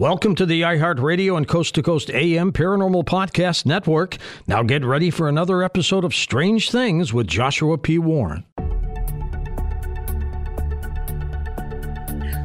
Welcome to the iHeartRadio and Coast to Coast AM Paranormal Podcast Network. Now get ready for another episode of Strange Things with Joshua P. Warren.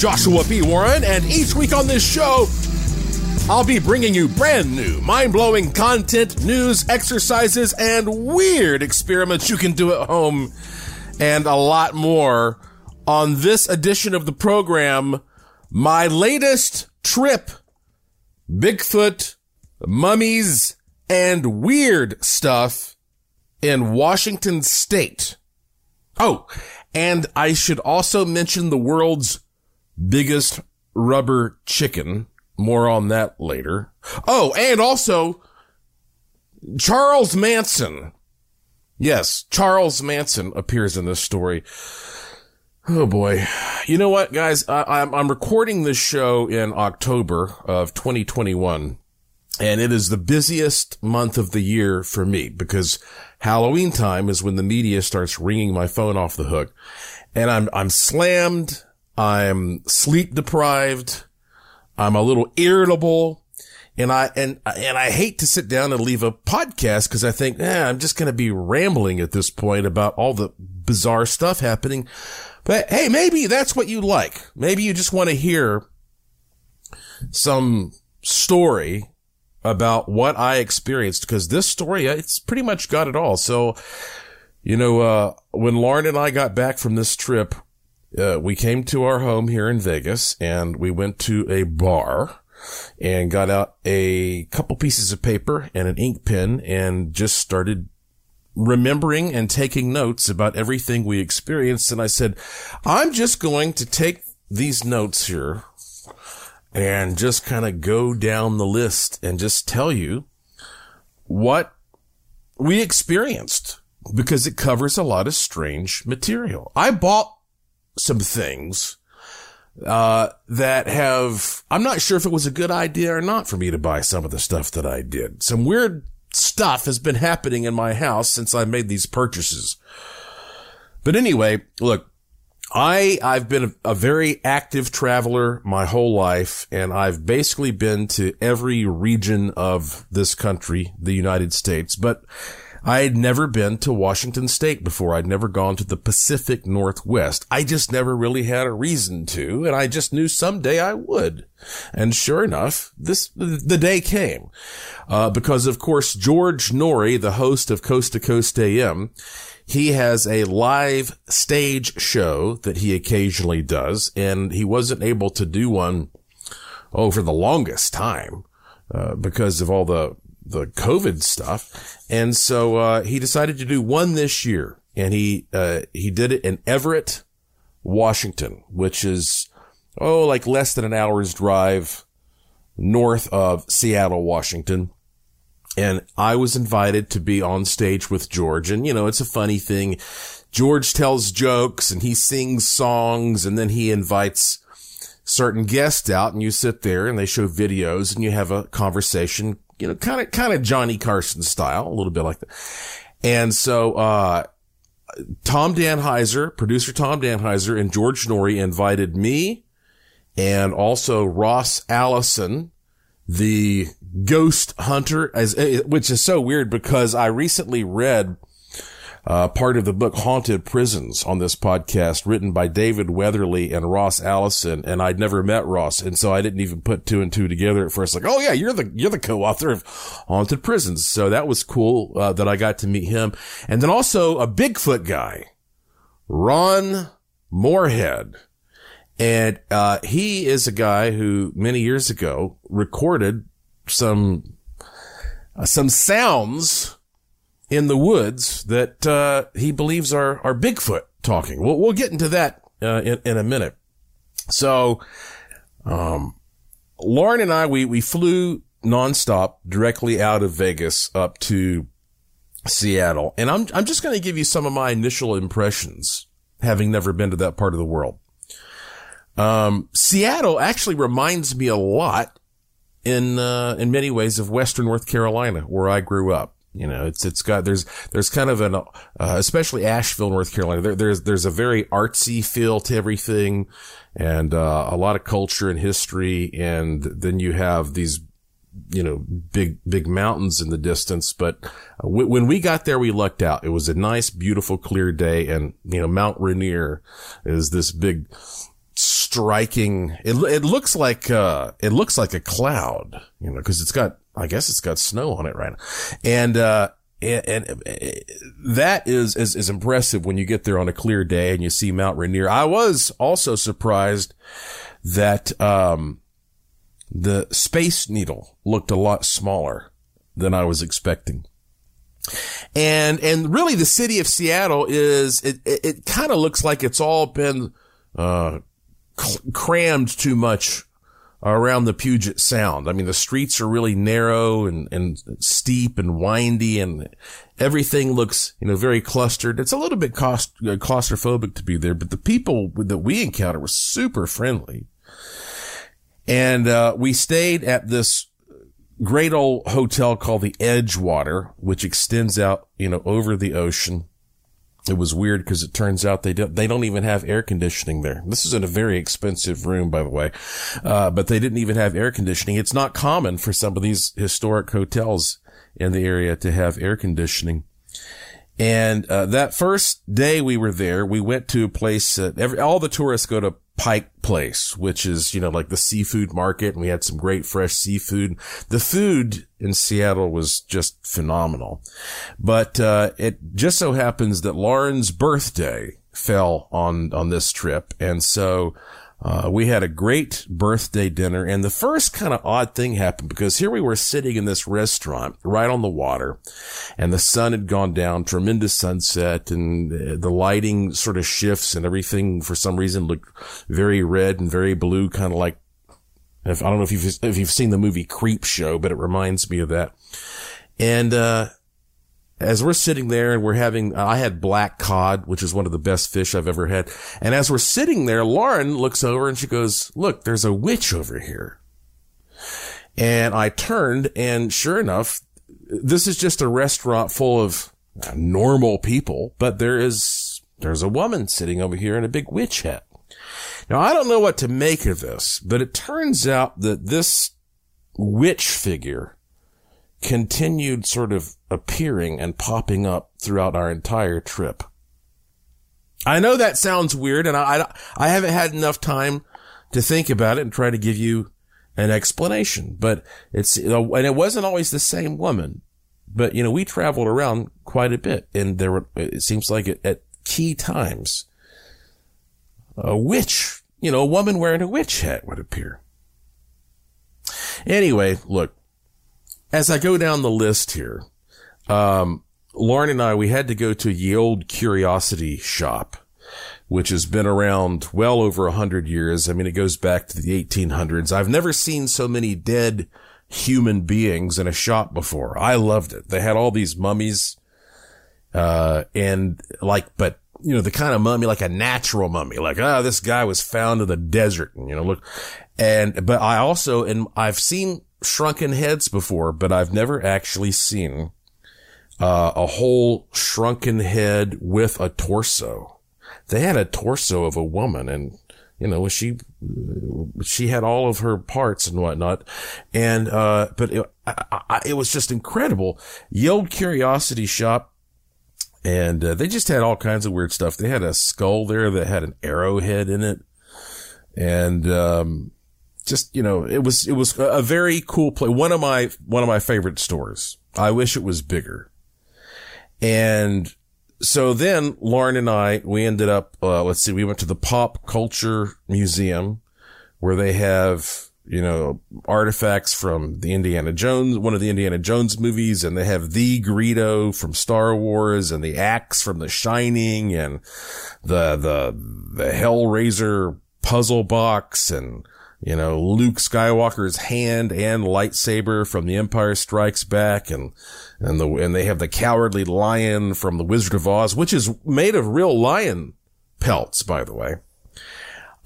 Joshua P. Warren, and each week on this show, I'll be bringing you brand new, mind blowing content, news, exercises, and weird experiments you can do at home, and a lot more. On this edition of the program, my latest trip Bigfoot, mummies, and weird stuff in Washington State. Oh, and I should also mention the world's biggest rubber chicken. More on that later. Oh, and also Charles Manson. Yes, Charles Manson appears in this story. Oh boy. You know what, guys? I, I'm, I'm recording this show in October of 2021. And it is the busiest month of the year for me because Halloween time is when the media starts ringing my phone off the hook. And I'm, I'm slammed. I'm sleep deprived. I'm a little irritable. And I, and, and I hate to sit down and leave a podcast because I think, eh, I'm just going to be rambling at this point about all the bizarre stuff happening. But hey, maybe that's what you like. Maybe you just want to hear some story about what I experienced because this story, it's pretty much got it all. So, you know, uh, when Lauren and I got back from this trip, uh, we came to our home here in Vegas and we went to a bar and got out a couple pieces of paper and an ink pen and just started remembering and taking notes about everything we experienced. And I said, I'm just going to take these notes here and just kind of go down the list and just tell you what we experienced because it covers a lot of strange material. I bought some things uh, that have, I'm not sure if it was a good idea or not for me to buy some of the stuff that I did. Some weird stuff has been happening in my house since I made these purchases. But anyway, look, I, I've been a, a, very active traveler my whole life, and I've basically been to every region of this country, the United States, but I had never been to Washington state before. I'd never gone to the Pacific Northwest. I just never really had a reason to, and I just knew someday I would. And sure enough, this, the day came. Uh, because of course, George Noory, the host of Coast to Coast AM, he has a live stage show that he occasionally does, and he wasn't able to do one, oh, for the longest time, uh, because of all the the COVID stuff. And so, uh, he decided to do one this year and he, uh, he did it in Everett, Washington, which is, oh, like less than an hour's drive north of Seattle, Washington. And I was invited to be on stage with George. And, you know, it's a funny thing. George tells jokes and he sings songs and then he invites certain guests out and you sit there and they show videos and you have a conversation you know, kind of, kind of Johnny Carson style, a little bit like that. And so, uh, Tom Danheiser, producer Tom Danheiser and George Noory invited me and also Ross Allison, the ghost hunter, as, eh, which is so weird because I recently read uh, part of the book Haunted Prisons on this podcast, written by David Weatherly and Ross Allison. And I'd never met Ross. And so I didn't even put two and two together at first. Like, oh yeah, you're the, you're the co-author of Haunted Prisons. So that was cool, uh, that I got to meet him. And then also a Bigfoot guy, Ron Morehead. And, uh, he is a guy who many years ago recorded some, uh, some sounds in the woods that uh, he believes are are Bigfoot talking. We'll we'll get into that uh, in in a minute. So, um, Lauren and I we we flew nonstop directly out of Vegas up to Seattle, and I'm I'm just going to give you some of my initial impressions, having never been to that part of the world. Um, Seattle actually reminds me a lot in uh, in many ways of Western North Carolina, where I grew up. You know, it's, it's got, there's, there's kind of an, uh, especially Asheville, North Carolina, there, there's, there's a very artsy feel to everything and, uh, a lot of culture and history. And then you have these, you know, big, big mountains in the distance. But uh, w- when we got there, we lucked out. It was a nice, beautiful, clear day. And, you know, Mount Rainier is this big, striking, it, it looks like, uh, it looks like a cloud, you know, cause it's got, I guess it's got snow on it right now. And, uh, and, and, that is, is, is impressive when you get there on a clear day and you see Mount Rainier. I was also surprised that, um, the Space Needle looked a lot smaller than I was expecting. And, and really the city of Seattle is, it, it, it kind of looks like it's all been, uh, crammed too much around the Puget Sound. I mean, the streets are really narrow and, and steep and windy and everything looks, you know, very clustered. It's a little bit cost, uh, claustrophobic to be there, but the people that we encountered were super friendly. And, uh, we stayed at this great old hotel called the Edgewater, which extends out, you know, over the ocean it was weird because it turns out they don't, they don't even have air conditioning there. This is in a very expensive room, by the way. Uh, but they didn't even have air conditioning. It's not common for some of these historic hotels in the area to have air conditioning. And, uh, that first day we were there, we went to a place, every, all the tourists go to Pike Place, which is, you know, like the seafood market. And we had some great fresh seafood. The food in Seattle was just phenomenal. But, uh, it just so happens that Lauren's birthday fell on, on this trip. And so, uh, we had a great birthday dinner and the first kind of odd thing happened because here we were sitting in this restaurant right on the water and the sun had gone down, tremendous sunset and the lighting sort of shifts and everything for some reason looked very red and very blue, kind of like if, I don't know if you've, if you've seen the movie Creepshow, but it reminds me of that. And, uh, as we're sitting there and we're having, I had black cod, which is one of the best fish I've ever had. And as we're sitting there, Lauren looks over and she goes, look, there's a witch over here. And I turned and sure enough, this is just a restaurant full of uh, normal people, but there is, there's a woman sitting over here in a big witch hat. Now, I don't know what to make of this, but it turns out that this witch figure continued sort of appearing and popping up throughout our entire trip. I know that sounds weird and I, I, I haven't had enough time to think about it and try to give you an explanation, but it's, and it wasn't always the same woman, but you know, we traveled around quite a bit and there were, it seems like at key times, a witch, you know, a woman wearing a witch hat would appear. Anyway, look, as I go down the list here, um, Lauren and I, we had to go to Ye Olde Curiosity Shop, which has been around well over a hundred years. I mean, it goes back to the 1800s. I've never seen so many dead human beings in a shop before. I loved it. They had all these mummies, uh, and like, but you know, the kind of mummy, like a natural mummy, like, ah, oh, this guy was found in the desert and, you know, look, and, but I also, and I've seen shrunken heads before, but I've never actually seen uh, a whole shrunken head with a torso. They had a torso of a woman and, you know, she, she had all of her parts and whatnot. And, uh, but it, I, I, it was just incredible. Ye Olde Curiosity Shop and uh, they just had all kinds of weird stuff. They had a skull there that had an arrowhead in it, and um, just you know, it was it was a very cool place. One of my one of my favorite stores. I wish it was bigger. And so then Lauren and I, we ended up, uh, let's see, we went to the Pop Culture Museum where they have, you know, artifacts from the Indiana Jones, one of the Indiana Jones movies, and they have the Greedo from Star Wars and the axe from The Shining and the, the, the Hellraiser puzzle box and, you know, Luke Skywalker's hand and lightsaber from The Empire Strikes Back and, and the, and they have the cowardly lion from The Wizard of Oz, which is made of real lion pelts, by the way.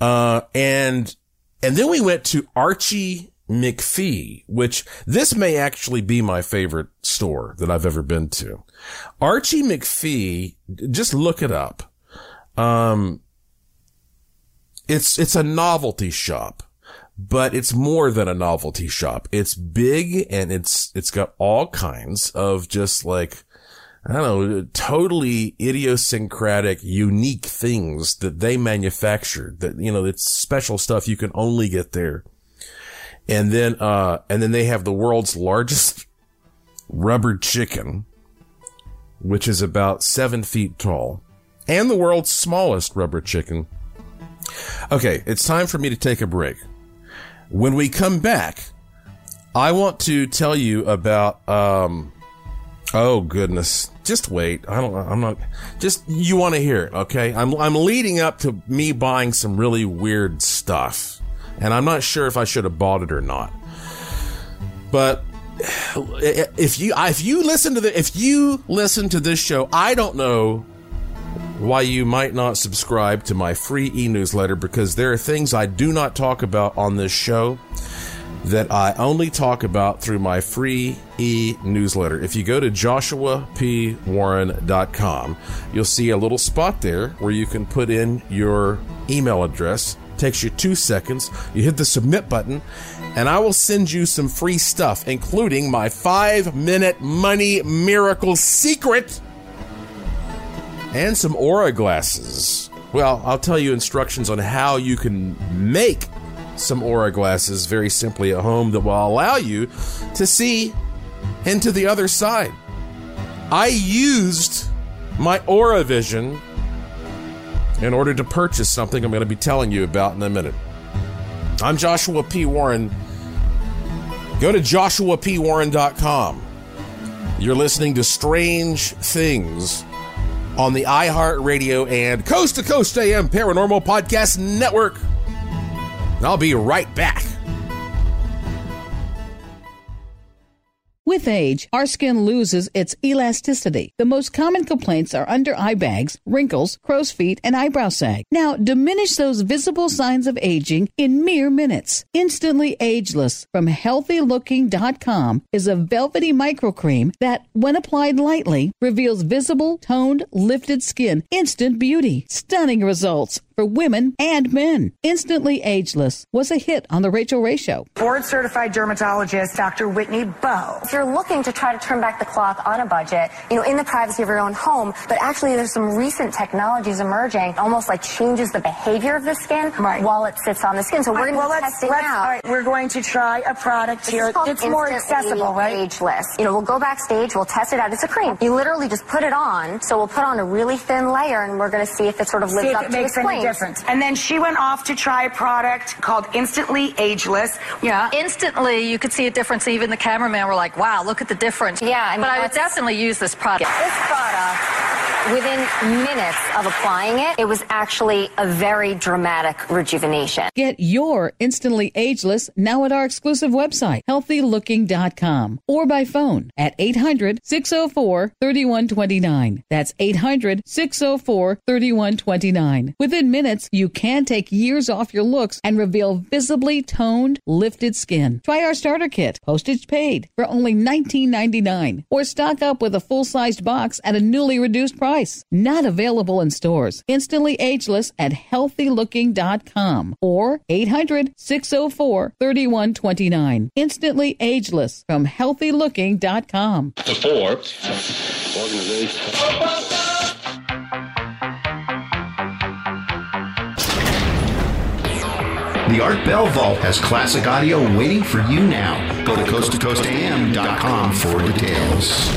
Uh, and, and then we went to Archie McPhee, which this may actually be my favorite store that I've ever been to. Archie McPhee, just look it up. Um, it's, it's a novelty shop but it's more than a novelty shop. It's big and it's, it's got all kinds of just like, I don't know, totally idiosyncratic, unique things that they manufactured that, you know, it's special stuff you can only get there. And then, uh, and then they have the world's largest rubber chicken, which is about seven feet tall and the world's smallest rubber chicken. Okay. It's time for me to take a break. When we come back, I want to tell you about, um, oh goodness. Just wait. I don't, I'm not, just, you want to hear it, okay? I'm, I'm leading up to me buying some really weird stuff. And I'm not sure if I should have bought it or not. But if you, if you listen to the, if you listen to this show, I don't know why you might not subscribe to my free e newsletter because there are things I do not talk about on this show that I only talk about through my free e newsletter. If you go to joshuapwarren.com, you'll see a little spot there where you can put in your email address. takes you two seconds. You hit the submit button, and I will send you some free stuff, including my five minute money miracle secret and some Aura glasses. Well, I'll tell you instructions on how you can make some Aura glasses very simply at home that will allow you to see into the other side. I used my Aura Vision in order to purchase something I'm going to be telling you about in a minute. I'm Joshua P. Warren. Go to joshuapwarren.com. You're listening to Strange Things on the iHeartRadio and Coast to Coast AM Paranormal Podcast Network. I'll be right back. With age, our skin loses its elasticity. The most common complaints are under eye bags, wrinkles, crow's feet, and eyebrow sag. Now, diminish those visible signs of aging in mere minutes. Instantly Ageless from healthylooking.com is a velvety microcream that, when applied lightly, reveals visible, toned, lifted skin, instant beauty, stunning results for women and men. Instantly Ageless was a hit on The Rachael Ray Show. Board certified dermatologist Dr. Whitney Bowe. If you're looking to try to turn back the clock on a budget, you know, in the privacy of your own home, but actually there's some recent technologies emerging, almost like changes the behavior of the skin right. while it sits on the skin. So we're going well, to test it now. All right, we're going to try a product here. It's more accessible, right? Ageless. You know, we'll go backstage, we'll test it out. It's a cream. You literally just put it on. So we'll put on a really thin layer, and we're going to see if it sort of lives see if up it to makes its any claims. Difference. And then she went off to try a product called Instantly Ageless. Yeah, instantly you could see a difference. Even the cameraman were like, "Wow, look at the difference." Yeah, I mean, but I would definitely use this product. This product, within minutes of applying it, it was actually a very dramatic rejuvenation. Get your instantly ageless now at our exclusive website, healthylooking.com, or by phone at 800 604 3129. That's 800 604 3129. Within minutes, you can take years off your looks and reveal visibly toned, lifted skin. Try our starter kit, postage paid, for only $19.99, or stock up with a full sized box at a newly reduced price. Not available in stores. Instantly ageless at healthylooking.com or 800 604 3129. Instantly ageless from healthylooking.com. Four organization. The Art Bell Vault has classic audio waiting for you now. Go to coasttocoastam.com for details.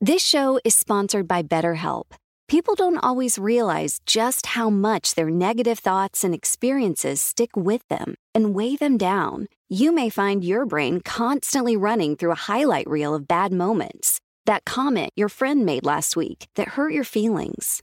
This show is sponsored by BetterHelp. People don't always realize just how much their negative thoughts and experiences stick with them and weigh them down. You may find your brain constantly running through a highlight reel of bad moments. That comment your friend made last week that hurt your feelings.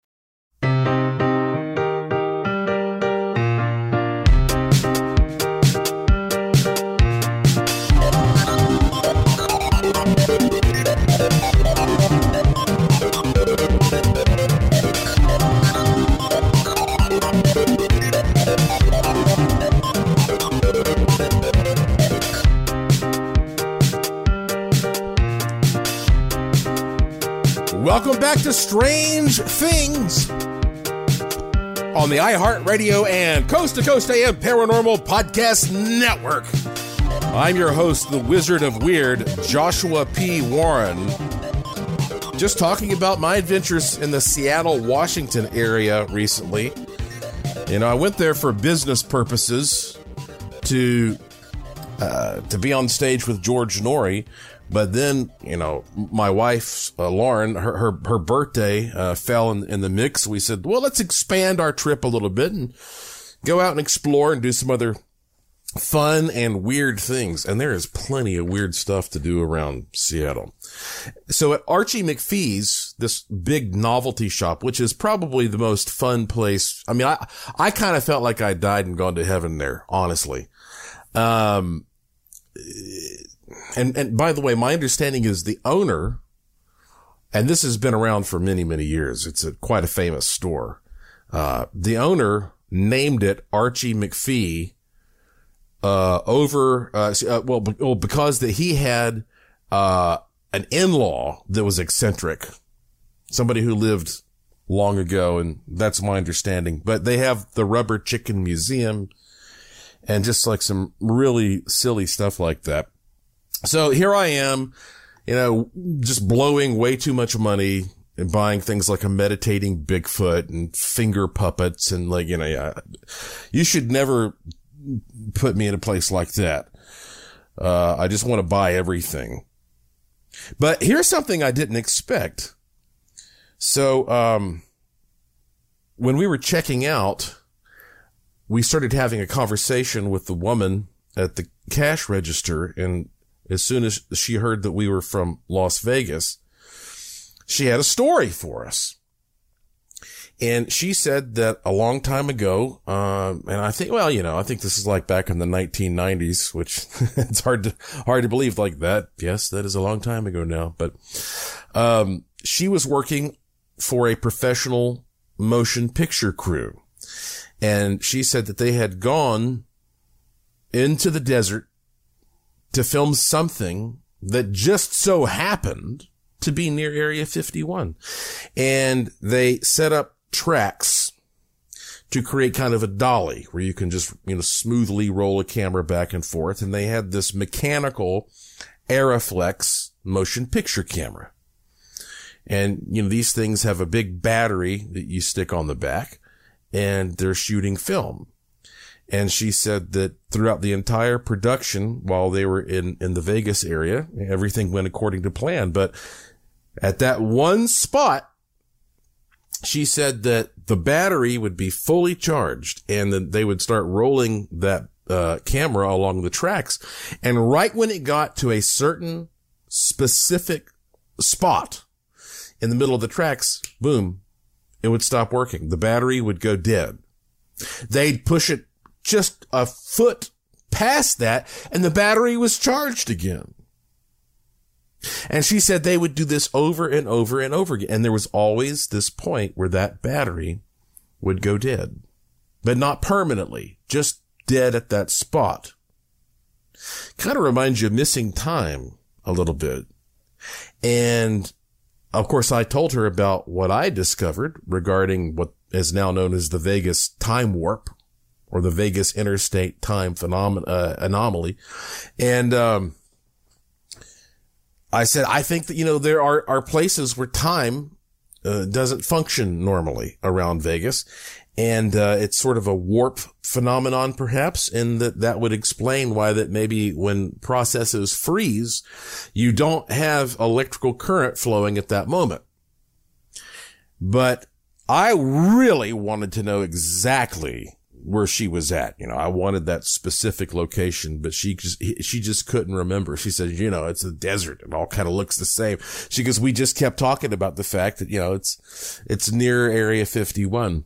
Welcome back to Strange Things on the iHeartRadio and Coast to Coast AM Paranormal Podcast Network. I'm your host, the Wizard of Weird, Joshua P. Warren. Just talking about my adventures in the Seattle, Washington area recently. You know, I went there for business purposes to uh, to be on stage with George Noory, but then, you know, my wife, uh, Lauren, her, her, her birthday, uh, fell in, in the mix. We said, well, let's expand our trip a little bit and go out and explore and do some other fun and weird things. And there is plenty of weird stuff to do around Seattle. So at Archie McPhee's, this big novelty shop, which is probably the most fun place. I mean, I, I kind of felt like I died and gone to heaven there, honestly. Um, and, and by the way, my understanding is the owner, and this has been around for many, many years. It's a, quite a famous store. Uh, the owner named it Archie McPhee, uh, over, uh, uh well, well, because that he had, uh, an in-law that was eccentric, somebody who lived long ago. And that's my understanding, but they have the rubber chicken museum and just like some really silly stuff like that. So here I am, you know, just blowing way too much money and buying things like a meditating Bigfoot and finger puppets and like, you know, yeah, you should never put me in a place like that. Uh, I just want to buy everything. But here's something I didn't expect. So, um, when we were checking out, we started having a conversation with the woman at the cash register. And as soon as she heard that we were from Las Vegas, she had a story for us. And she said that a long time ago, um, and I think, well, you know, I think this is like back in the 1990s, which it's hard to, hard to believe like that. Yes, that is a long time ago now, but, um, she was working for a professional motion picture crew. And she said that they had gone into the desert to film something that just so happened to be near Area 51. And they set up tracks to create kind of a dolly where you can just, you know, smoothly roll a camera back and forth. And they had this mechanical Arriflex motion picture camera. And, you know, these things have a big battery that you stick on the back and they're shooting film. And she said that throughout the entire production, while they were in, in the Vegas area, everything went according to plan. But at that one spot, she said that the battery would be fully charged and then they would start rolling that uh, camera along the tracks. And right when it got to a certain specific spot in the middle of the tracks, boom, it would stop working. The battery would go dead. They'd push it just a foot past that and the battery was charged again. And she said they would do this over and over and over again. And there was always this point where that battery would go dead, but not permanently, just dead at that spot. Kind of reminds you of missing time a little bit. And of course, I told her about what I discovered regarding what is now known as the Vegas time warp or the Vegas interstate time phenomenon, uh, anomaly. And, um, I said, I think that, you know, there are, are places where time uh, doesn't function normally around Vegas. And, uh, it's sort of a warp phenomenon, perhaps, and that that would explain why that maybe when processes freeze, you don't have electrical current flowing at that moment. But I really wanted to know exactly where she was at. You know, I wanted that specific location, but she just, she just couldn't remember. She said, you know, it's a desert. It all kind of looks the same. She goes, we just kept talking about the fact that, you know, it's, it's near area 51.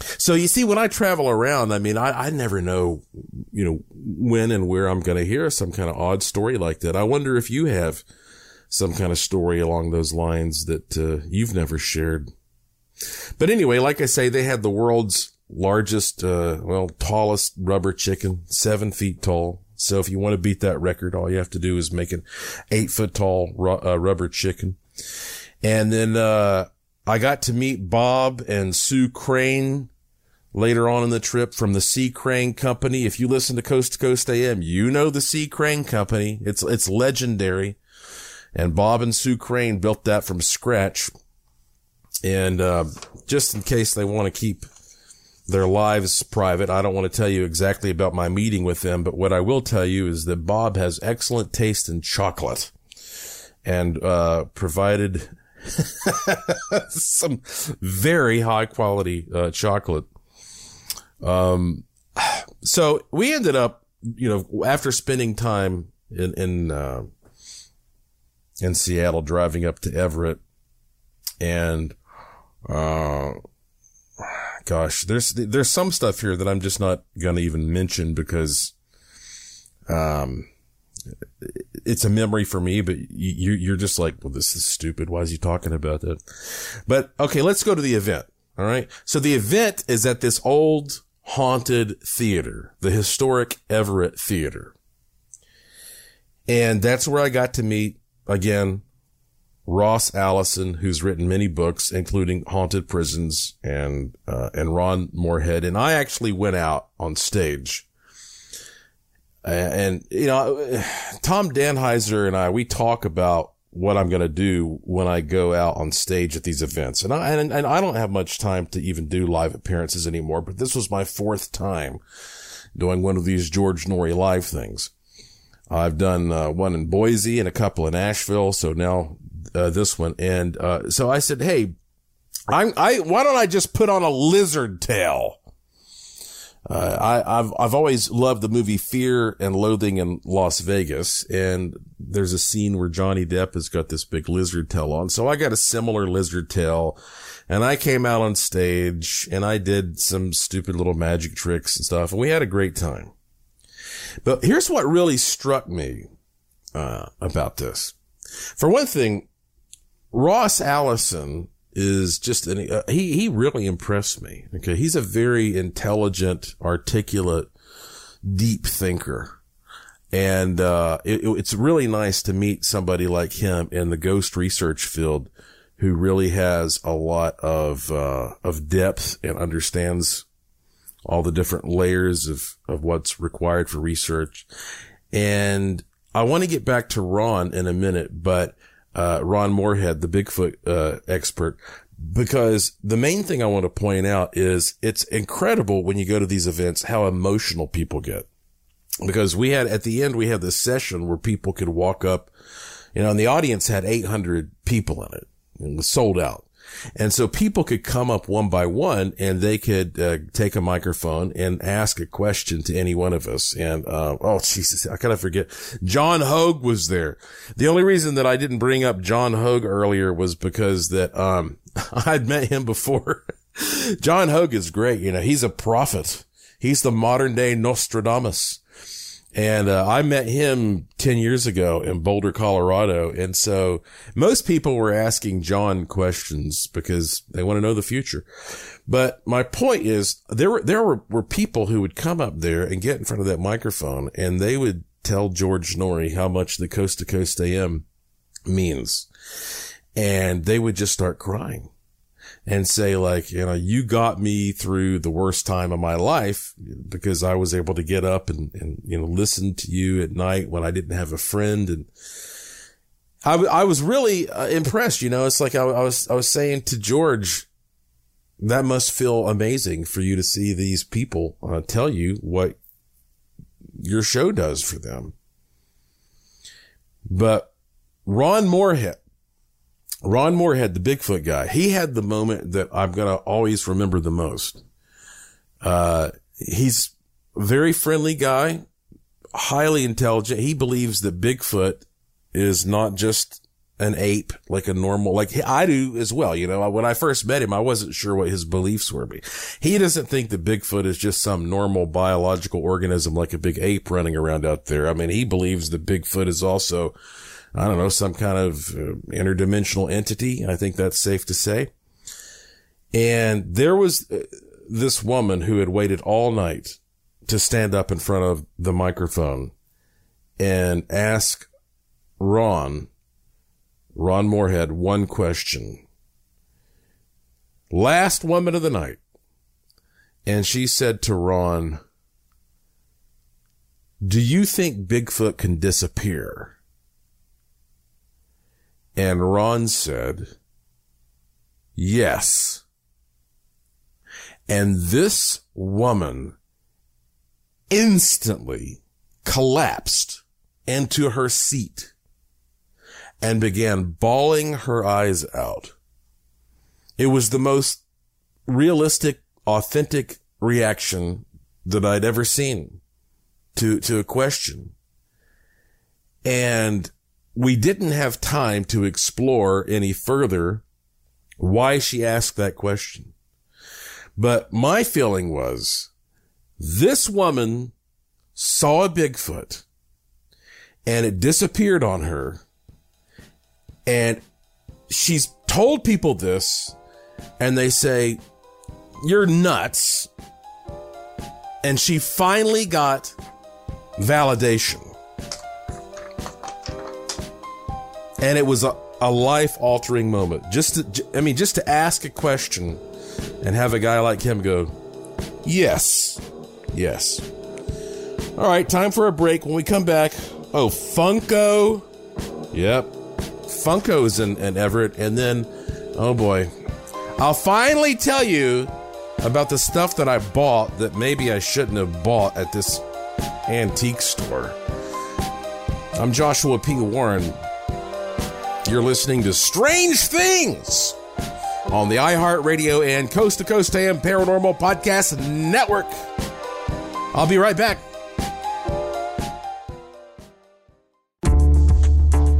So you see, when I travel around, I mean, I, I never know, you know, when and where I'm going to hear some kind of odd story like that. I wonder if you have some kind of story along those lines that uh, you've never shared. But anyway, like I say, they had the world's largest, uh, well, tallest rubber chicken, seven feet tall. So if you want to beat that record, all you have to do is make an eight foot tall ru- uh, rubber chicken. And then, uh, I got to meet Bob and Sue Crane later on in the trip from the C. Crane Company. If you listen to Coast to Coast AM, you know the C. Crane Company. It's, it's legendary. And Bob and Sue Crane built that from scratch. And, uh, just in case they want to keep their lives private. I don't want to tell you exactly about my meeting with them, but what I will tell you is that Bob has excellent taste in chocolate and, uh, provided some very high quality, uh, chocolate. Um, so we ended up, you know, after spending time in, in, uh, in Seattle, driving up to Everett and, uh, gosh, there's there's some stuff here that I'm just not gonna even mention because, um, it's a memory for me. But you you're just like, well, this is stupid. Why is he talking about that? But okay, let's go to the event. All right. So the event is at this old haunted theater, the historic Everett Theater. And that's where I got to meet again Ross Allison, who's written many books, including Haunted Prisons and, uh, and Ron Morehead. And I actually went out on stage. And, you know, Tom Danheiser and I, we talk about what I'm going to do when I go out on stage at these events. And I, and, and I don't have much time to even do live appearances anymore, but this was my fourth time doing one of these George Noory live things. I've done uh, one in Boise and a couple in Asheville. So now uh, this one. And uh, so I said, hey, I'm, I, why don't I just put on a lizard tail? Uh, I, I've, I've always loved the movie Fear and Loathing in Las Vegas. And there's a scene where Johnny Depp has got this big lizard tail on. So I got a similar lizard tail and I came out on stage and I did some stupid little magic tricks and stuff. And we had a great time. But here's what really struck me, uh, about this. For one thing, Ross Allison is just an, uh, he, he really impressed me. Okay. He's a very intelligent, articulate, deep thinker. And, uh, it, it's really nice to meet somebody like him in the ghost research field who really has a lot of, uh, of depth and understands all the different layers of, of what's required for research. And I want to get back to Ron in a minute, but uh, Ron Morehead, the Bigfoot uh, expert, because the main thing I want to point out is it's incredible when you go to these events how emotional people get. Because we had at the end we had this session where people could walk up, you know, and the audience had 800 people in it and was sold out. And so people could come up one by one and they could uh, take a microphone and ask a question to any one of us. And, uh, oh, Jesus, I kind of forget. John Hogue was there. The only reason that I didn't bring up John Hogue earlier was because that, um, I'd met him before. John Hogue is great. You know, he's a prophet. He's the modern day Nostradamus. And uh, I met him 10 years ago in Boulder, Colorado. And so most people were asking John questions because they want to know the future. But my point is there were, there were, were people who would come up there and get in front of that microphone and they would tell George Noory how much the coast to coast AM means. And they would just start crying and say like, you know, you got me through the worst time of my life because I was able to get up and, and, you know, listen to you at night when I didn't have a friend. And I, I was really uh, impressed. You know, it's like I, I was, I was saying to George, that must feel amazing for you to see these people uh, tell you what your show does for them. But Ron Morehead, Ron Morehead the Bigfoot guy, he had the moment that I'm going to always remember the most. Uh, he's a very friendly guy, highly intelligent. He believes that Bigfoot is not just an ape, like a normal, like I do as well. You know, when I first met him, I wasn't sure what his beliefs were. He doesn't think that Bigfoot is just some normal biological organism like a big ape running around out there. I mean, he believes that Bigfoot is also I don't know, some kind of uh, interdimensional entity. I think that's safe to say. And there was uh, this woman who had waited all night to stand up in front of the microphone and ask Ron, Ron Morehead, one question. Last woman of the night. And she said to Ron, do you think Bigfoot can disappear? And Ron said, yes. And this woman instantly collapsed into her seat and began bawling her eyes out. It was the most realistic, authentic reaction that I'd ever seen to, to a question. And we didn't have time to explore any further why she asked that question. But my feeling was this woman saw a Bigfoot and it disappeared on her. And she's told people this and they say, you're nuts. And she finally got validation. And it was a, a life altering moment. Just to, I mean, just to ask a question and have a guy like him go, yes, yes. All right, time for a break. When we come back, oh, Funko. Yep. Funko's in, in Everett. And then, oh boy, I'll finally tell you about the stuff that I bought that maybe I shouldn't have bought at this antique store. I'm Joshua P. Warren. You're listening to Strange Things on the iHeartRadio and Coast to Coast AM Paranormal Podcast Network. I'll be right back.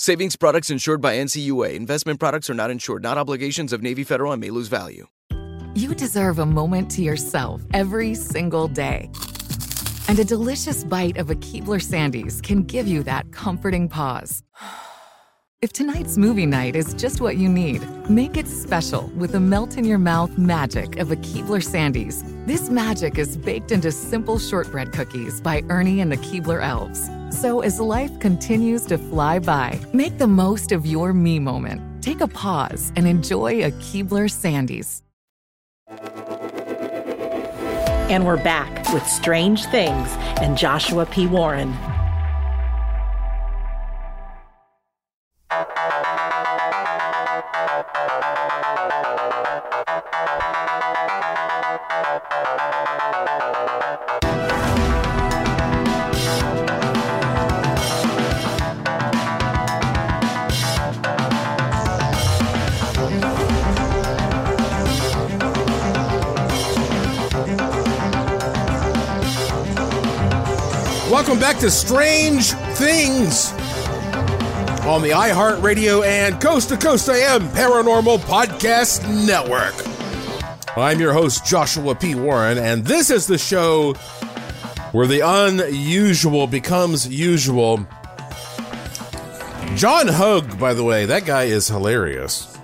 Savings products insured by NCUA. Investment products are not insured, not obligations of Navy Federal and may lose value. You deserve a moment to yourself every single day. And a delicious bite of a Keebler Sandies can give you that comforting pause. If tonight's movie night is just what you need, make it special with the melt in your mouth magic of a Keebler Sandies. This magic is baked into simple shortbread cookies by Ernie and the Keebler Elves. So as life continues to fly by, make the most of your me moment. Take a pause and enjoy a Keebler Sandies. And we're back with Strange Things and Joshua P. Warren. To Strange Things on the iHeartRadio and Coast to Coast AM Paranormal Podcast Network. I'm your host, Joshua P. Warren, and this is the show where the unusual becomes usual. John Hogue, by the way, that guy is hilarious.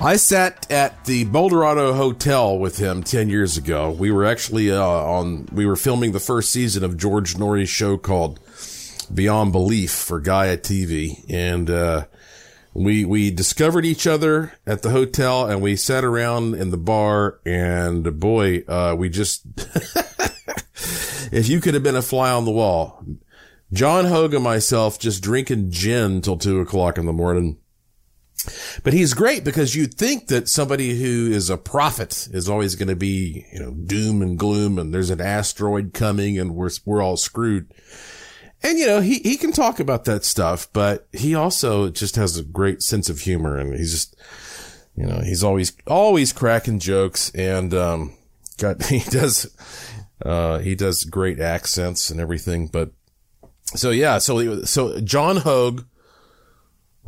I sat at the Boulderado Hotel with him 10 years ago. We were actually uh, on, we were filming the first season of George Noory's show called Beyond Belief for Gaia TV. And, uh, we, we discovered each other at the hotel and we sat around in the bar and boy, uh, we just, if you could have been a fly on the wall, John Hogan, myself just drinking gin till two o'clock in the morning. But he's great because you'd think that somebody who is a prophet is always going to be, you know, doom and gloom and there's an asteroid coming and we're, we're all screwed. And, you know, he, he can talk about that stuff, but he also just has a great sense of humor and he's just, you know, he's always, always cracking jokes and, um, got, he does, uh, he does great accents and everything. But so yeah, so, so John Hogue,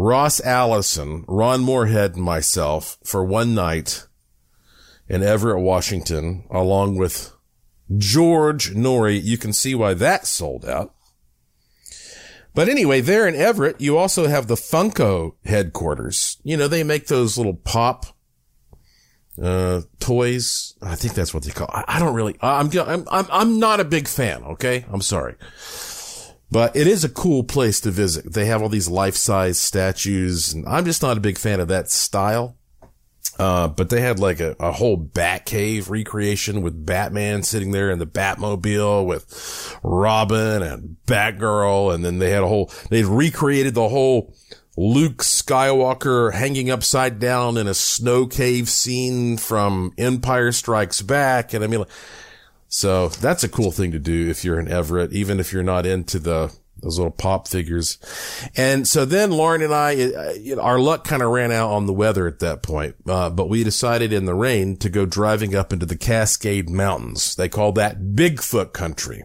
Ross Allison, Ron Morehead, and myself for one night in Everett, Washington, along with George Noory. You can see why that sold out. But anyway, there in Everett, you also have the Funko headquarters. You know, they make those little pop uh, toys. I think that's what they call. I, I don't really. I'm, I'm I'm I'm not a big fan. Okay, I'm sorry, but it is a cool place to visit. They have all these life size statues, and I'm just not a big fan of that style. Uh, but they had like a, a whole Batcave recreation with Batman sitting there in the Batmobile with Robin and Batgirl. And then they had a whole, they recreated the whole Luke Skywalker hanging upside down in a snow cave scene from Empire Strikes Back. And I mean, so that's a cool thing to do if you're in Everett, even if you're not into the those little pop figures. And so then Lauren and I, uh, our luck kind of ran out on the weather at that point. Uh, but we decided in the rain to go driving up into the Cascade Mountains. They call that Bigfoot country.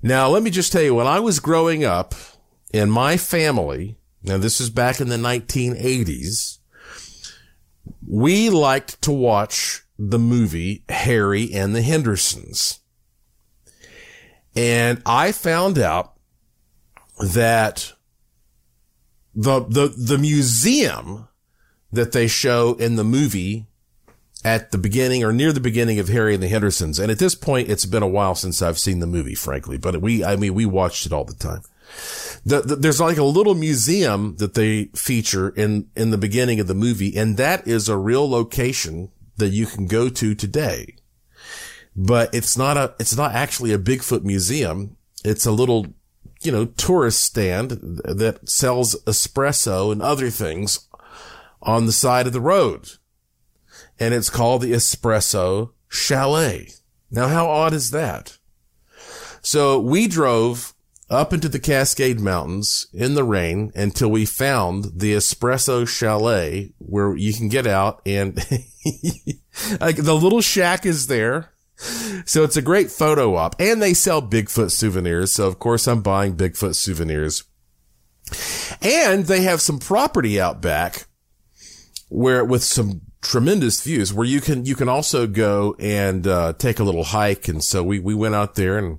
Now, let me just tell you, when I was growing up in my family, now this is back in the 1980s, we liked to watch the movie Harry and the Hendersons. And I found out that the, the, the museum that they show in the movie at the beginning or near the beginning of Harry and the Hendersons. And at this point, it's been a while since I've seen the movie, frankly, but we, I mean, we watched it all the time. The, the, there's like a little museum that they feature in, in the beginning of the movie. And that is a real location that you can go to today. But it's not a, it's not actually a Bigfoot museum. It's a little you know, tourist stand that sells espresso and other things on the side of the road. And it's called the Espresso Chalet. Now, how odd is that? So we drove up into the Cascade Mountains in the rain until we found the Espresso Chalet where you can get out and like the little shack is there so it's a great photo op and they sell Bigfoot souvenirs. So of course I'm buying Bigfoot souvenirs and they have some property out back where with some tremendous views where you can, you can also go and, uh, take a little hike. And so we, we went out there and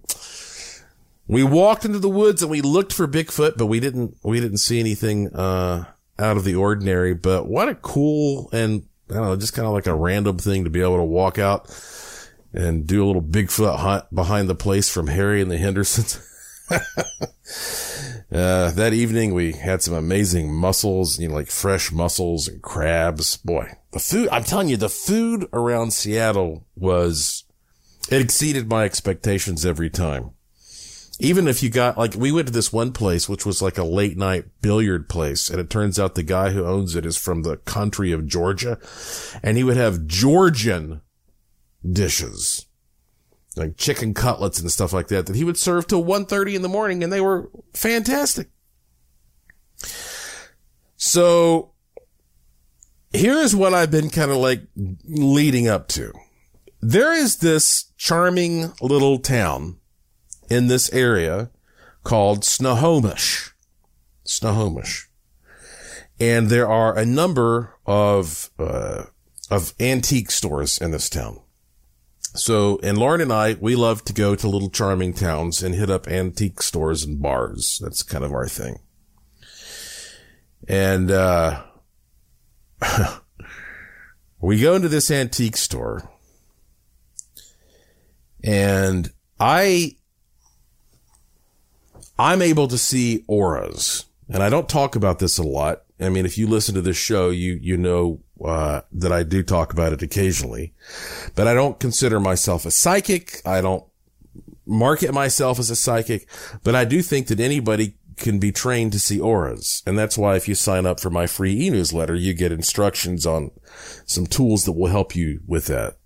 we walked into the woods and we looked for Bigfoot, but we didn't, we didn't see anything, uh, out of the ordinary, but what a cool and I don't know, just kind of like a random thing to be able to walk out and do a little Bigfoot hunt behind the place from Harry and the Hendersons. uh, that evening we had some amazing mussels, you know, like fresh mussels and crabs. Boy, the food, I'm telling you, the food around Seattle was, it exceeded my expectations every time. Even if you got, like, we went to this one place, which was like a late night billiard place. And it turns out the guy who owns it is from the country of Georgia and he would have Georgian dishes like chicken cutlets and stuff like that that he would serve till 1.30 in the morning and they were fantastic. So here is what I've been kind of like leading up to. There is this charming little town in this area called Snohomish. Snohomish. And there are a number of, uh, of antique stores in this town. So, and Lauren and I, we love to go to little charming towns and hit up antique stores and bars. That's kind of our thing. And, uh, we go into this antique store and I, I'm able to see auras and I don't talk about this a lot. I mean, if you listen to this show, you, you know uh, that I do talk about it occasionally, but I don't consider myself a psychic. I don't market myself as a psychic, but I do think that anybody can be trained to see auras. And that's why if you sign up for my free e-newsletter, you get instructions on some tools that will help you with that.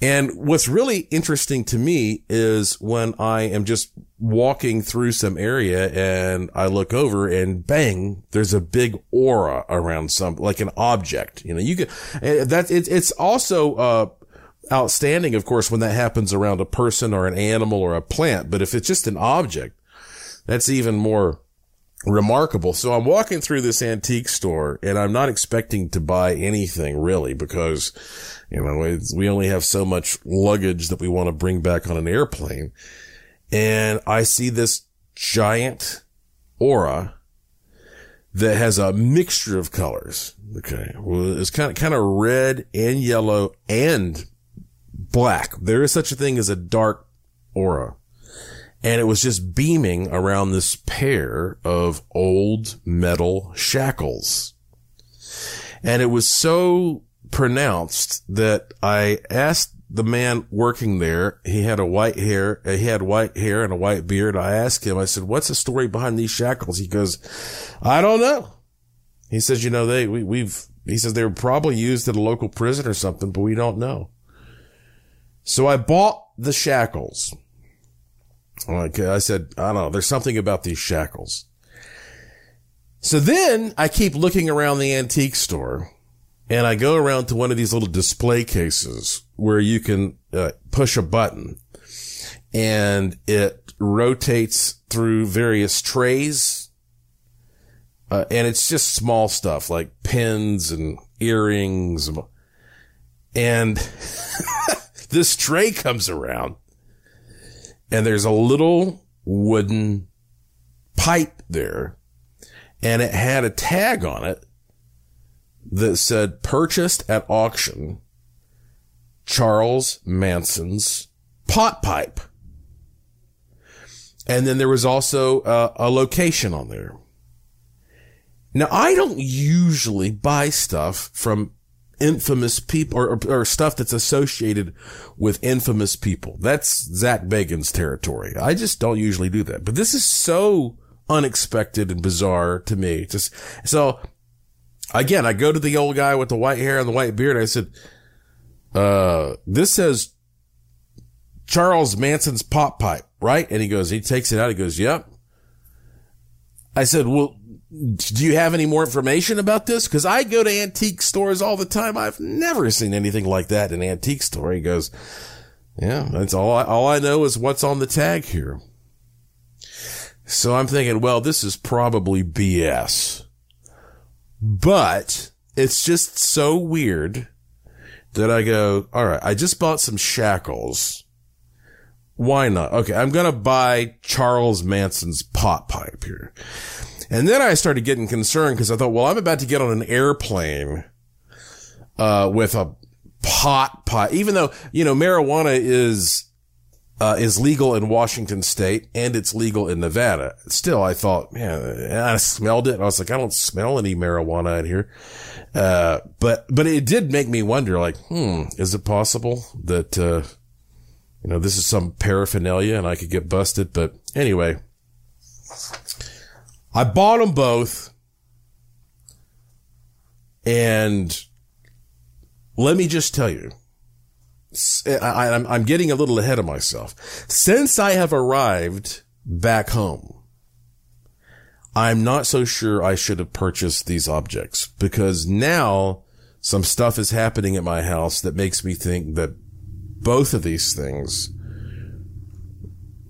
And what's really interesting to me is when I am just walking through some area and I look over and bang, there's a big aura around some, like an object. You know, you can, eh, that, it, it's also, uh, outstanding, of course, when that happens around a person or an animal or a plant. But if it's just an object, that's even more remarkable. So I'm walking through this antique store and I'm not expecting to buy anything really because, you know, we only have so much luggage that we want to bring back on an airplane. And I see this giant aura that has a mixture of colors. Okay. Well, it's kind of, kind of red and yellow and black. There is such a thing as a dark aura. And it was just beaming around this pair of old metal shackles. And it was so pronounced that I asked the man working there, he had a white hair, uh, he had white hair and a white beard. I asked him, I said, what's the story behind these shackles? He goes, I don't know. He says, you know, they, we, we've, he says they were probably used at a local prison or something, but we don't know. So I bought the shackles. Like I said, I don't know. There's something about these shackles. So then I keep looking around the antique store and I go around to one of these little display cases where you can uh, push a button and it rotates through various trays. Uh, and it's just small stuff like pins and earrings. And this tray comes around and there's a little wooden pipe there and it had a tag on it that said purchased at auction Charles Manson's pot pipe. And then there was also uh, a location on there. Now, I don't usually buy stuff from infamous people or, or, or, stuff that's associated with infamous people. That's Zach Bagans' territory. I just don't usually do that. But this is so unexpected and bizarre to me. Just so again, I go to the old guy with the white hair and the white beard. I said, uh, this says Charles Manson's pop pipe, right? And he goes, he takes it out. He goes, yep. I said, well, do you have any more information about this? Cause I go to antique stores all the time. I've never seen anything like that in an antique store. He goes, yeah, that's all I, all I know is what's on the tag here. So I'm thinking, well, this is probably BS, but it's just so weird that I go, all right, I just bought some shackles. Why not? Okay. I'm going to buy Charles Manson's pot pipe here. And then I started getting concerned because I thought, well, I'm about to get on an airplane, uh, with a pot pipe, even though, you know, marijuana is, uh, is legal in Washington state and it's legal in Nevada. Still, I thought, man, I smelled it. I was like, I don't smell any marijuana in here. Uh, but, but it did make me wonder, like, hmm, is it possible that, uh, you know, this is some paraphernalia and I could get busted? But anyway, I bought them both. And let me just tell you, I, am getting a little ahead of myself. Since I have arrived back home, I'm not so sure I should have purchased these objects because now some stuff is happening at my house that makes me think that both of these things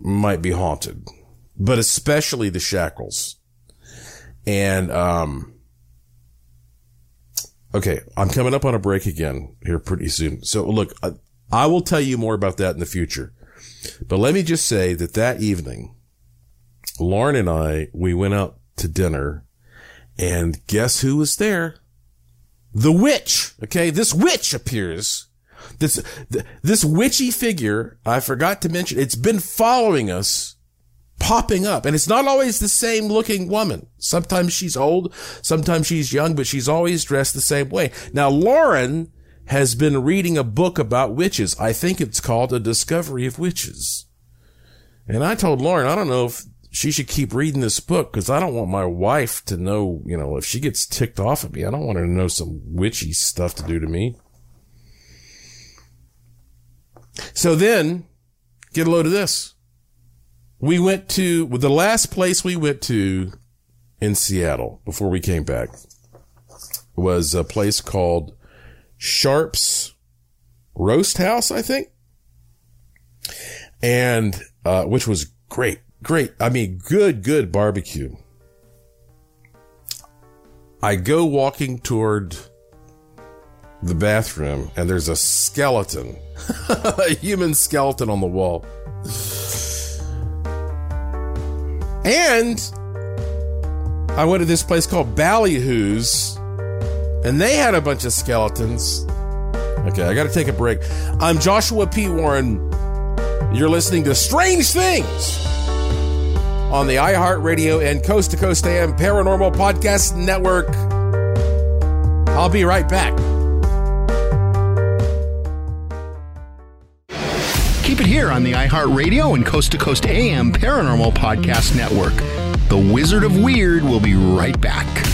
might be haunted, but especially the shackles. And, um, okay, I'm coming up on a break again here pretty soon. So look, I, I will tell you more about that in the future, but let me just say that that evening, Lauren and I, we went out to dinner and guess who was there? The witch. Okay. This witch appears. This, this witchy figure, I forgot to mention, it's been following us popping up. And it's not always the same looking woman. Sometimes she's old, sometimes she's young, but she's always dressed the same way. Now, Lauren has been reading a book about witches. I think it's called A Discovery of Witches. And I told Lauren, I don't know if she should keep reading this book because I don't want my wife to know, you know, if she gets ticked off at me, I don't want her to know some witchy stuff to do to me. So then, get a load of this we went to the last place we went to in Seattle before we came back was a place called Sharp's Roast House, I think. And, uh, which was great, great. I mean, good, good barbecue. I go walking toward the bathroom and there's a skeleton, a human skeleton on the wall. I went to this place called Ballyhoo's, and they had a bunch of skeletons. Okay, I got to take a break. I'm Joshua P. Warren. You're listening to Strange Things on the iHeartRadio and Coast to Coast AM Paranormal Podcast Network. I'll be right back. Keep it here on the iHeartRadio and Coast to Coast AM Paranormal Podcast Network. The Wizard of Weird will be right back.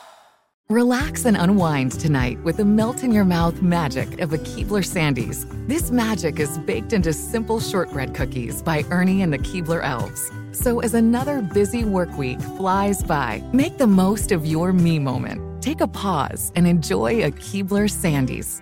Relax and unwind tonight with the melt in your mouth magic of a Keebler Sandies. This magic is baked into simple shortbread cookies by Ernie and the Keebler Elves. So as another busy work week flies by, make the most of your me moment. Take a pause and enjoy a Keebler Sandies.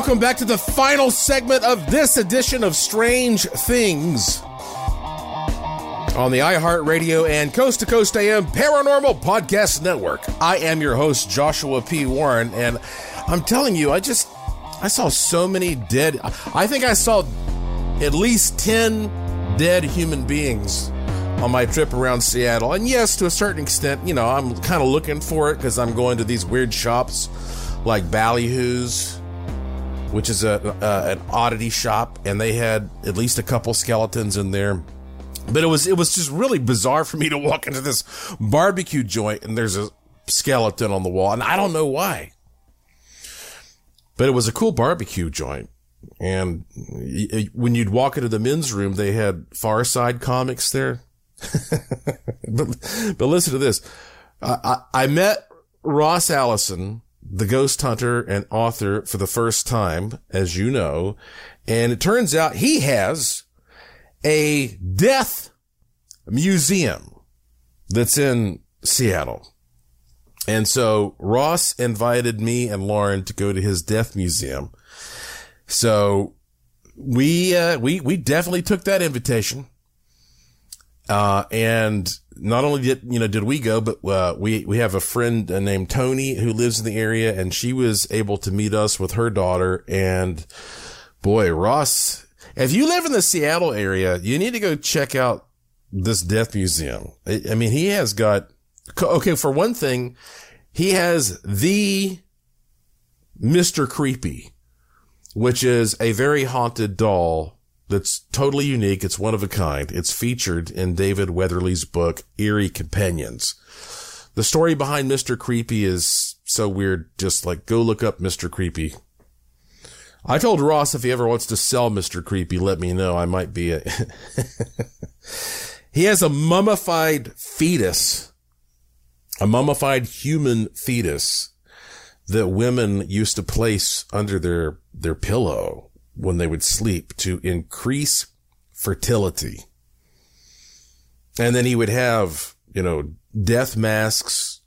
Welcome back to the final segment of this edition of Strange Things on the iHeartRadio and Coast to Coast AM Paranormal Podcast Network. I am your host, Joshua P. Warren, and I'm telling you, I just I saw so many dead. I think I saw at least 10 dead human beings on my trip around Seattle. And yes, to a certain extent, you know, I'm kind of looking for it because I'm going to these weird shops like Ballyhoo's which is a, an oddity shop, and they had at least a couple skeletons in there. But it was it was just really bizarre for me to walk into this barbecue joint and there's a skeleton on the wall, and I don't know why. But it was a cool barbecue joint, and when you'd walk into the men's room, they had Far Side comics there. but, but listen to this. I, I, I met Ross Allison, the ghost hunter and author for the first time, as you know. And it turns out he has a death museum that's in Seattle. And so Ross invited me and Lauren to go to his death museum. So we, uh, we, we definitely took that invitation. Uh, and not only did, you know, did we go, but, uh, we, we have a friend named Tony who lives in the area and she was able to meet us with her daughter. And boy, Ross, if you live in the Seattle area, you need to go check out this death museum. I, I mean, he has got, okay, for one thing, he has the Mr. Creepy, which is a very haunted doll that's totally unique. It's one of a kind. It's featured in David Weatherly's book, Eerie Companions. The story behind Mr. Creepy is so weird. Just like go look up Mr. Creepy. I told Ross if he ever wants to sell Mr. Creepy, let me know. I might be a. he has a mummified fetus, a mummified human fetus that women used to place under their, their pillow when they would sleep to increase fertility. And then he would have, you know, death masks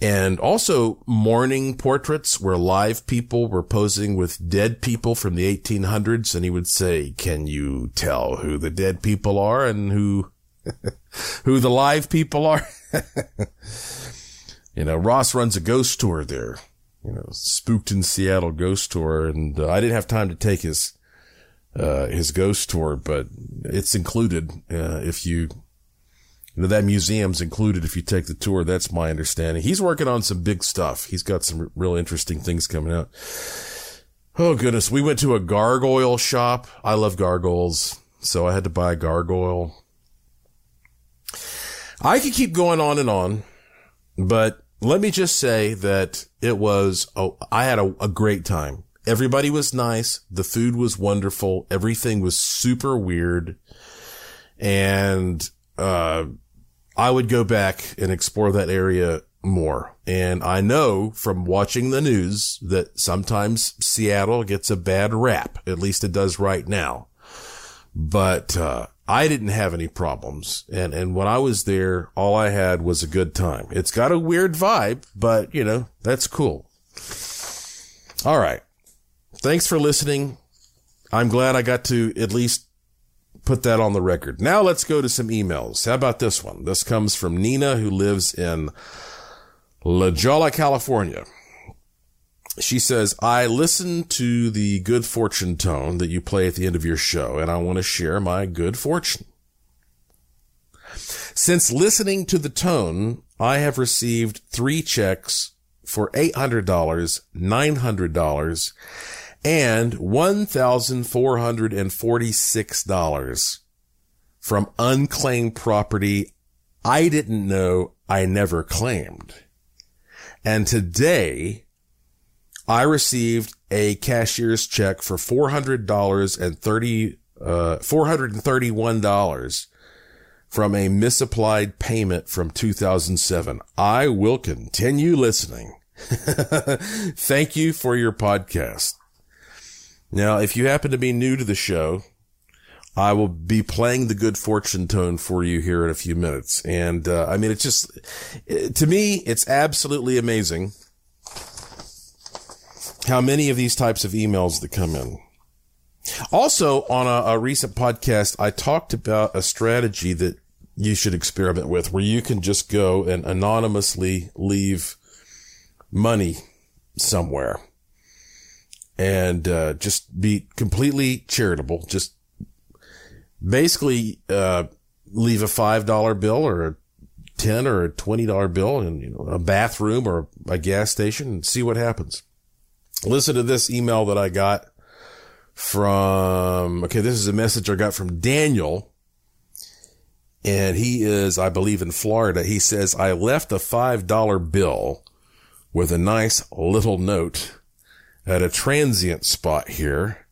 and also mourning portraits where live people were posing with dead people from the 1800s. And he would say, can you tell who the dead people are and who, who the live people are? you know, Ross runs a ghost tour there you know, spooked in Seattle ghost tour. And uh, I didn't have time to take his, uh, his ghost tour, but it's included, uh, if you, you know, that museum's included if you take the tour. That's my understanding. He's working on some big stuff. He's got some real interesting things coming out. Oh goodness. We went to a gargoyle shop. I love gargoyles. So I had to buy a gargoyle. I could keep going on and on, but let me just say that it was, oh, I had a, a great time. Everybody was nice. The food was wonderful. Everything was super weird. And, uh, I would go back and explore that area more. And I know from watching the news that sometimes Seattle gets a bad rap. At least it does right now. But, uh, I didn't have any problems. And, and when I was there, all I had was a good time. It's got a weird vibe, but you know, that's cool. All right. Thanks for listening. I'm glad I got to at least put that on the record. Now let's go to some emails. How about this one? This comes from Nina who lives in La Jolla, California. She says, I listen to the good fortune tone that you play at the end of your show, and I want to share my good fortune. Since listening to the tone, I have received three checks for $800, $900, and $1,446 from unclaimed property I didn't know I never claimed. And today, I received a cashier's check for $400 and 30, uh, $431 from a misapplied payment from 2007. I will continue listening. Thank you for your podcast. Now, if you happen to be new to the show, I will be playing the good fortune tone for you here in a few minutes. And, uh, I mean, it's just, to me, it's absolutely amazing how many of these types of emails that come in. Also, on a, a, recent podcast, I talked about a strategy that you should experiment with where you can just go and anonymously leave money somewhere and uh, just be completely charitable. Just basically uh, leave a $5 bill or a 10 or a $20 bill in you know, a bathroom or a gas station and see what happens. Listen to this email that I got from, okay, this is a message I got from Daniel. And he is, I believe, in Florida. He says, I left a $5 bill with a nice little note at a transient spot here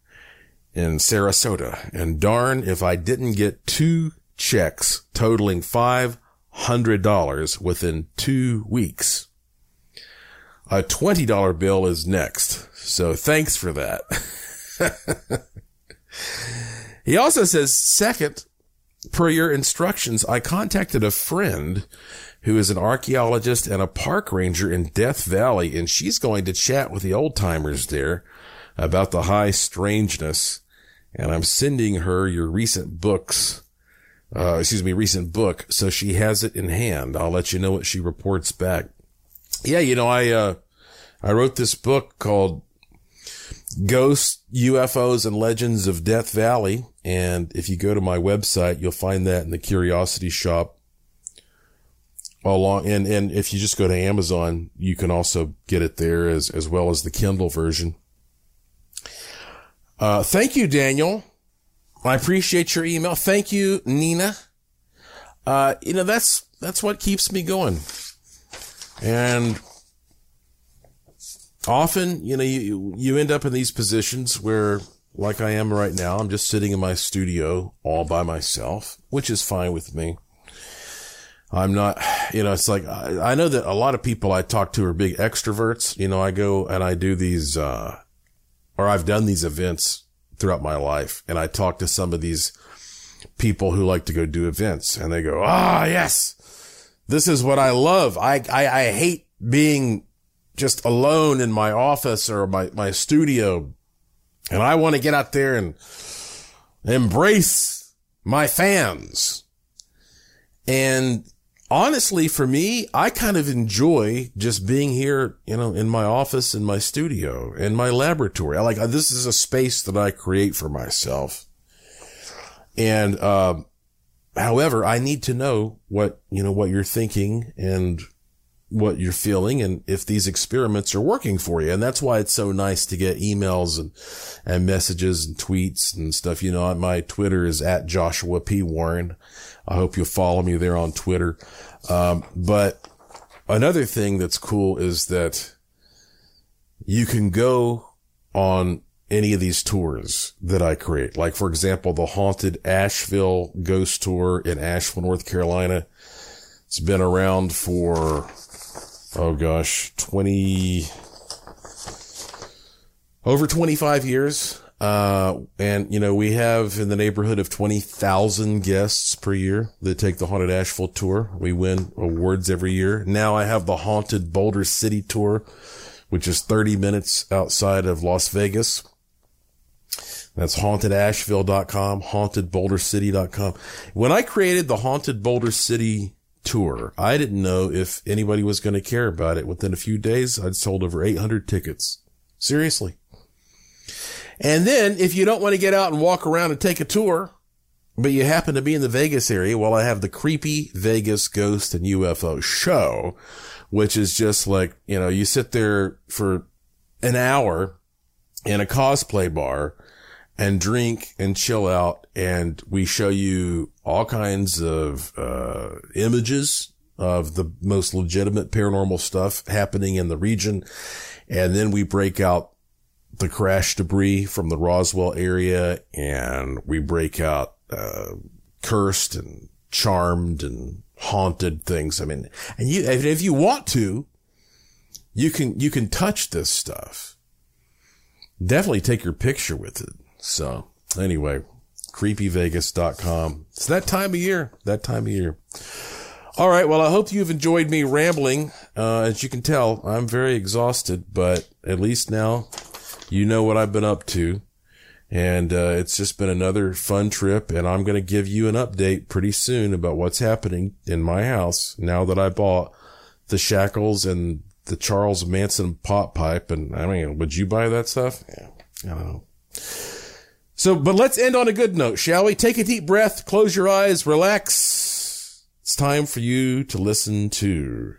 in Sarasota. And darn if I didn't get two checks totaling $500 within two weeks. A $20 bill is next. So thanks for that. he also says, second, per your instructions, I contacted a friend who is an archaeologist and a park ranger in Death Valley, and she's going to chat with the old timers there about the high strangeness. And I'm sending her your recent books, uh, excuse me, recent book, so she has it in hand. I'll let you know what she reports back. Yeah, you know, I, uh, I wrote this book called Ghosts, UFOs, and Legends of Death Valley. And if you go to my website, you'll find that in the Curiosity Shop. Along, and, and if you just go to Amazon, you can also get it there as, as well as the Kindle version. Uh, thank you, Daniel. I appreciate your email. Thank you, Nina. Uh, you know, that's, that's what keeps me going. And often, you know, you, you end up in these positions where, like I am right now, I'm just sitting in my studio all by myself, which is fine with me. I'm not, you know, it's like, I, I know that a lot of people I talk to are big extroverts. You know, I go and I do these, uh, or I've done these events throughout my life and I talk to some of these people who like to go do events and they go, Ah, yes, this is what I love. I, I, I hate being just alone in my office or my, my studio. And I want to get out there and embrace my fans. And honestly, for me, I kind of enjoy just being here, you know, in my office, in my studio, in my laboratory. I like, this is a space that I create for myself. And, uh, however, I need to know what, you know, what you're thinking and what you're feeling and if these experiments are working for you. And that's why it's so nice to get emails and, and messages and tweets and stuff. You know, my Twitter is at Joshua P. Warren. I hope you'll follow me there on Twitter. Um, but another thing that's cool is that you can go on any of these tours that I create. Like, for example, the haunted Asheville ghost tour in Asheville, North Carolina. It's been around for, oh gosh, 20, over 25 years. Uh, and you know, we have in the neighborhood of 20,000 guests per year that take the Haunted Asheville tour. We win awards every year. Now I have the Haunted Boulder City tour, which is 30 minutes outside of Las Vegas. That's hauntedasheville.com, hauntedbouldercity.com. When I created the Haunted Boulder City tour, I didn't know if anybody was going to care about it. Within a few days, I'd sold over 800 tickets. Seriously. And then if you don't want to get out and walk around and take a tour, but you happen to be in the Vegas area, well, I have the creepy Vegas ghost and UFO show, which is just like, you know, you sit there for an hour in a cosplay bar and drink and chill out. And we show you all kinds of, uh, images of the most legitimate paranormal stuff happening in the region. And then we break out the crash debris from the Roswell area and we break out, uh, cursed and charmed and haunted things. I mean, and you, if you want to, you can, you can touch this stuff. Definitely take your picture with it. So anyway, creepyvegas.com. It's that time of year, that time of year. All right. Well, I hope you've enjoyed me rambling. Uh, as you can tell, I'm very exhausted, but at least now you know what I've been up to. And, uh, it's just been another fun trip and I'm going to give you an update pretty soon about what's happening in my house now that I bought the shackles and the Charles Manson pot pipe. And I mean, would you buy that stuff? Yeah, I don't know. So, but let's end on a good note, shall we? Take a deep breath, close your eyes, relax. It's time for you to listen to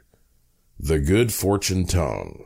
the good fortune tone.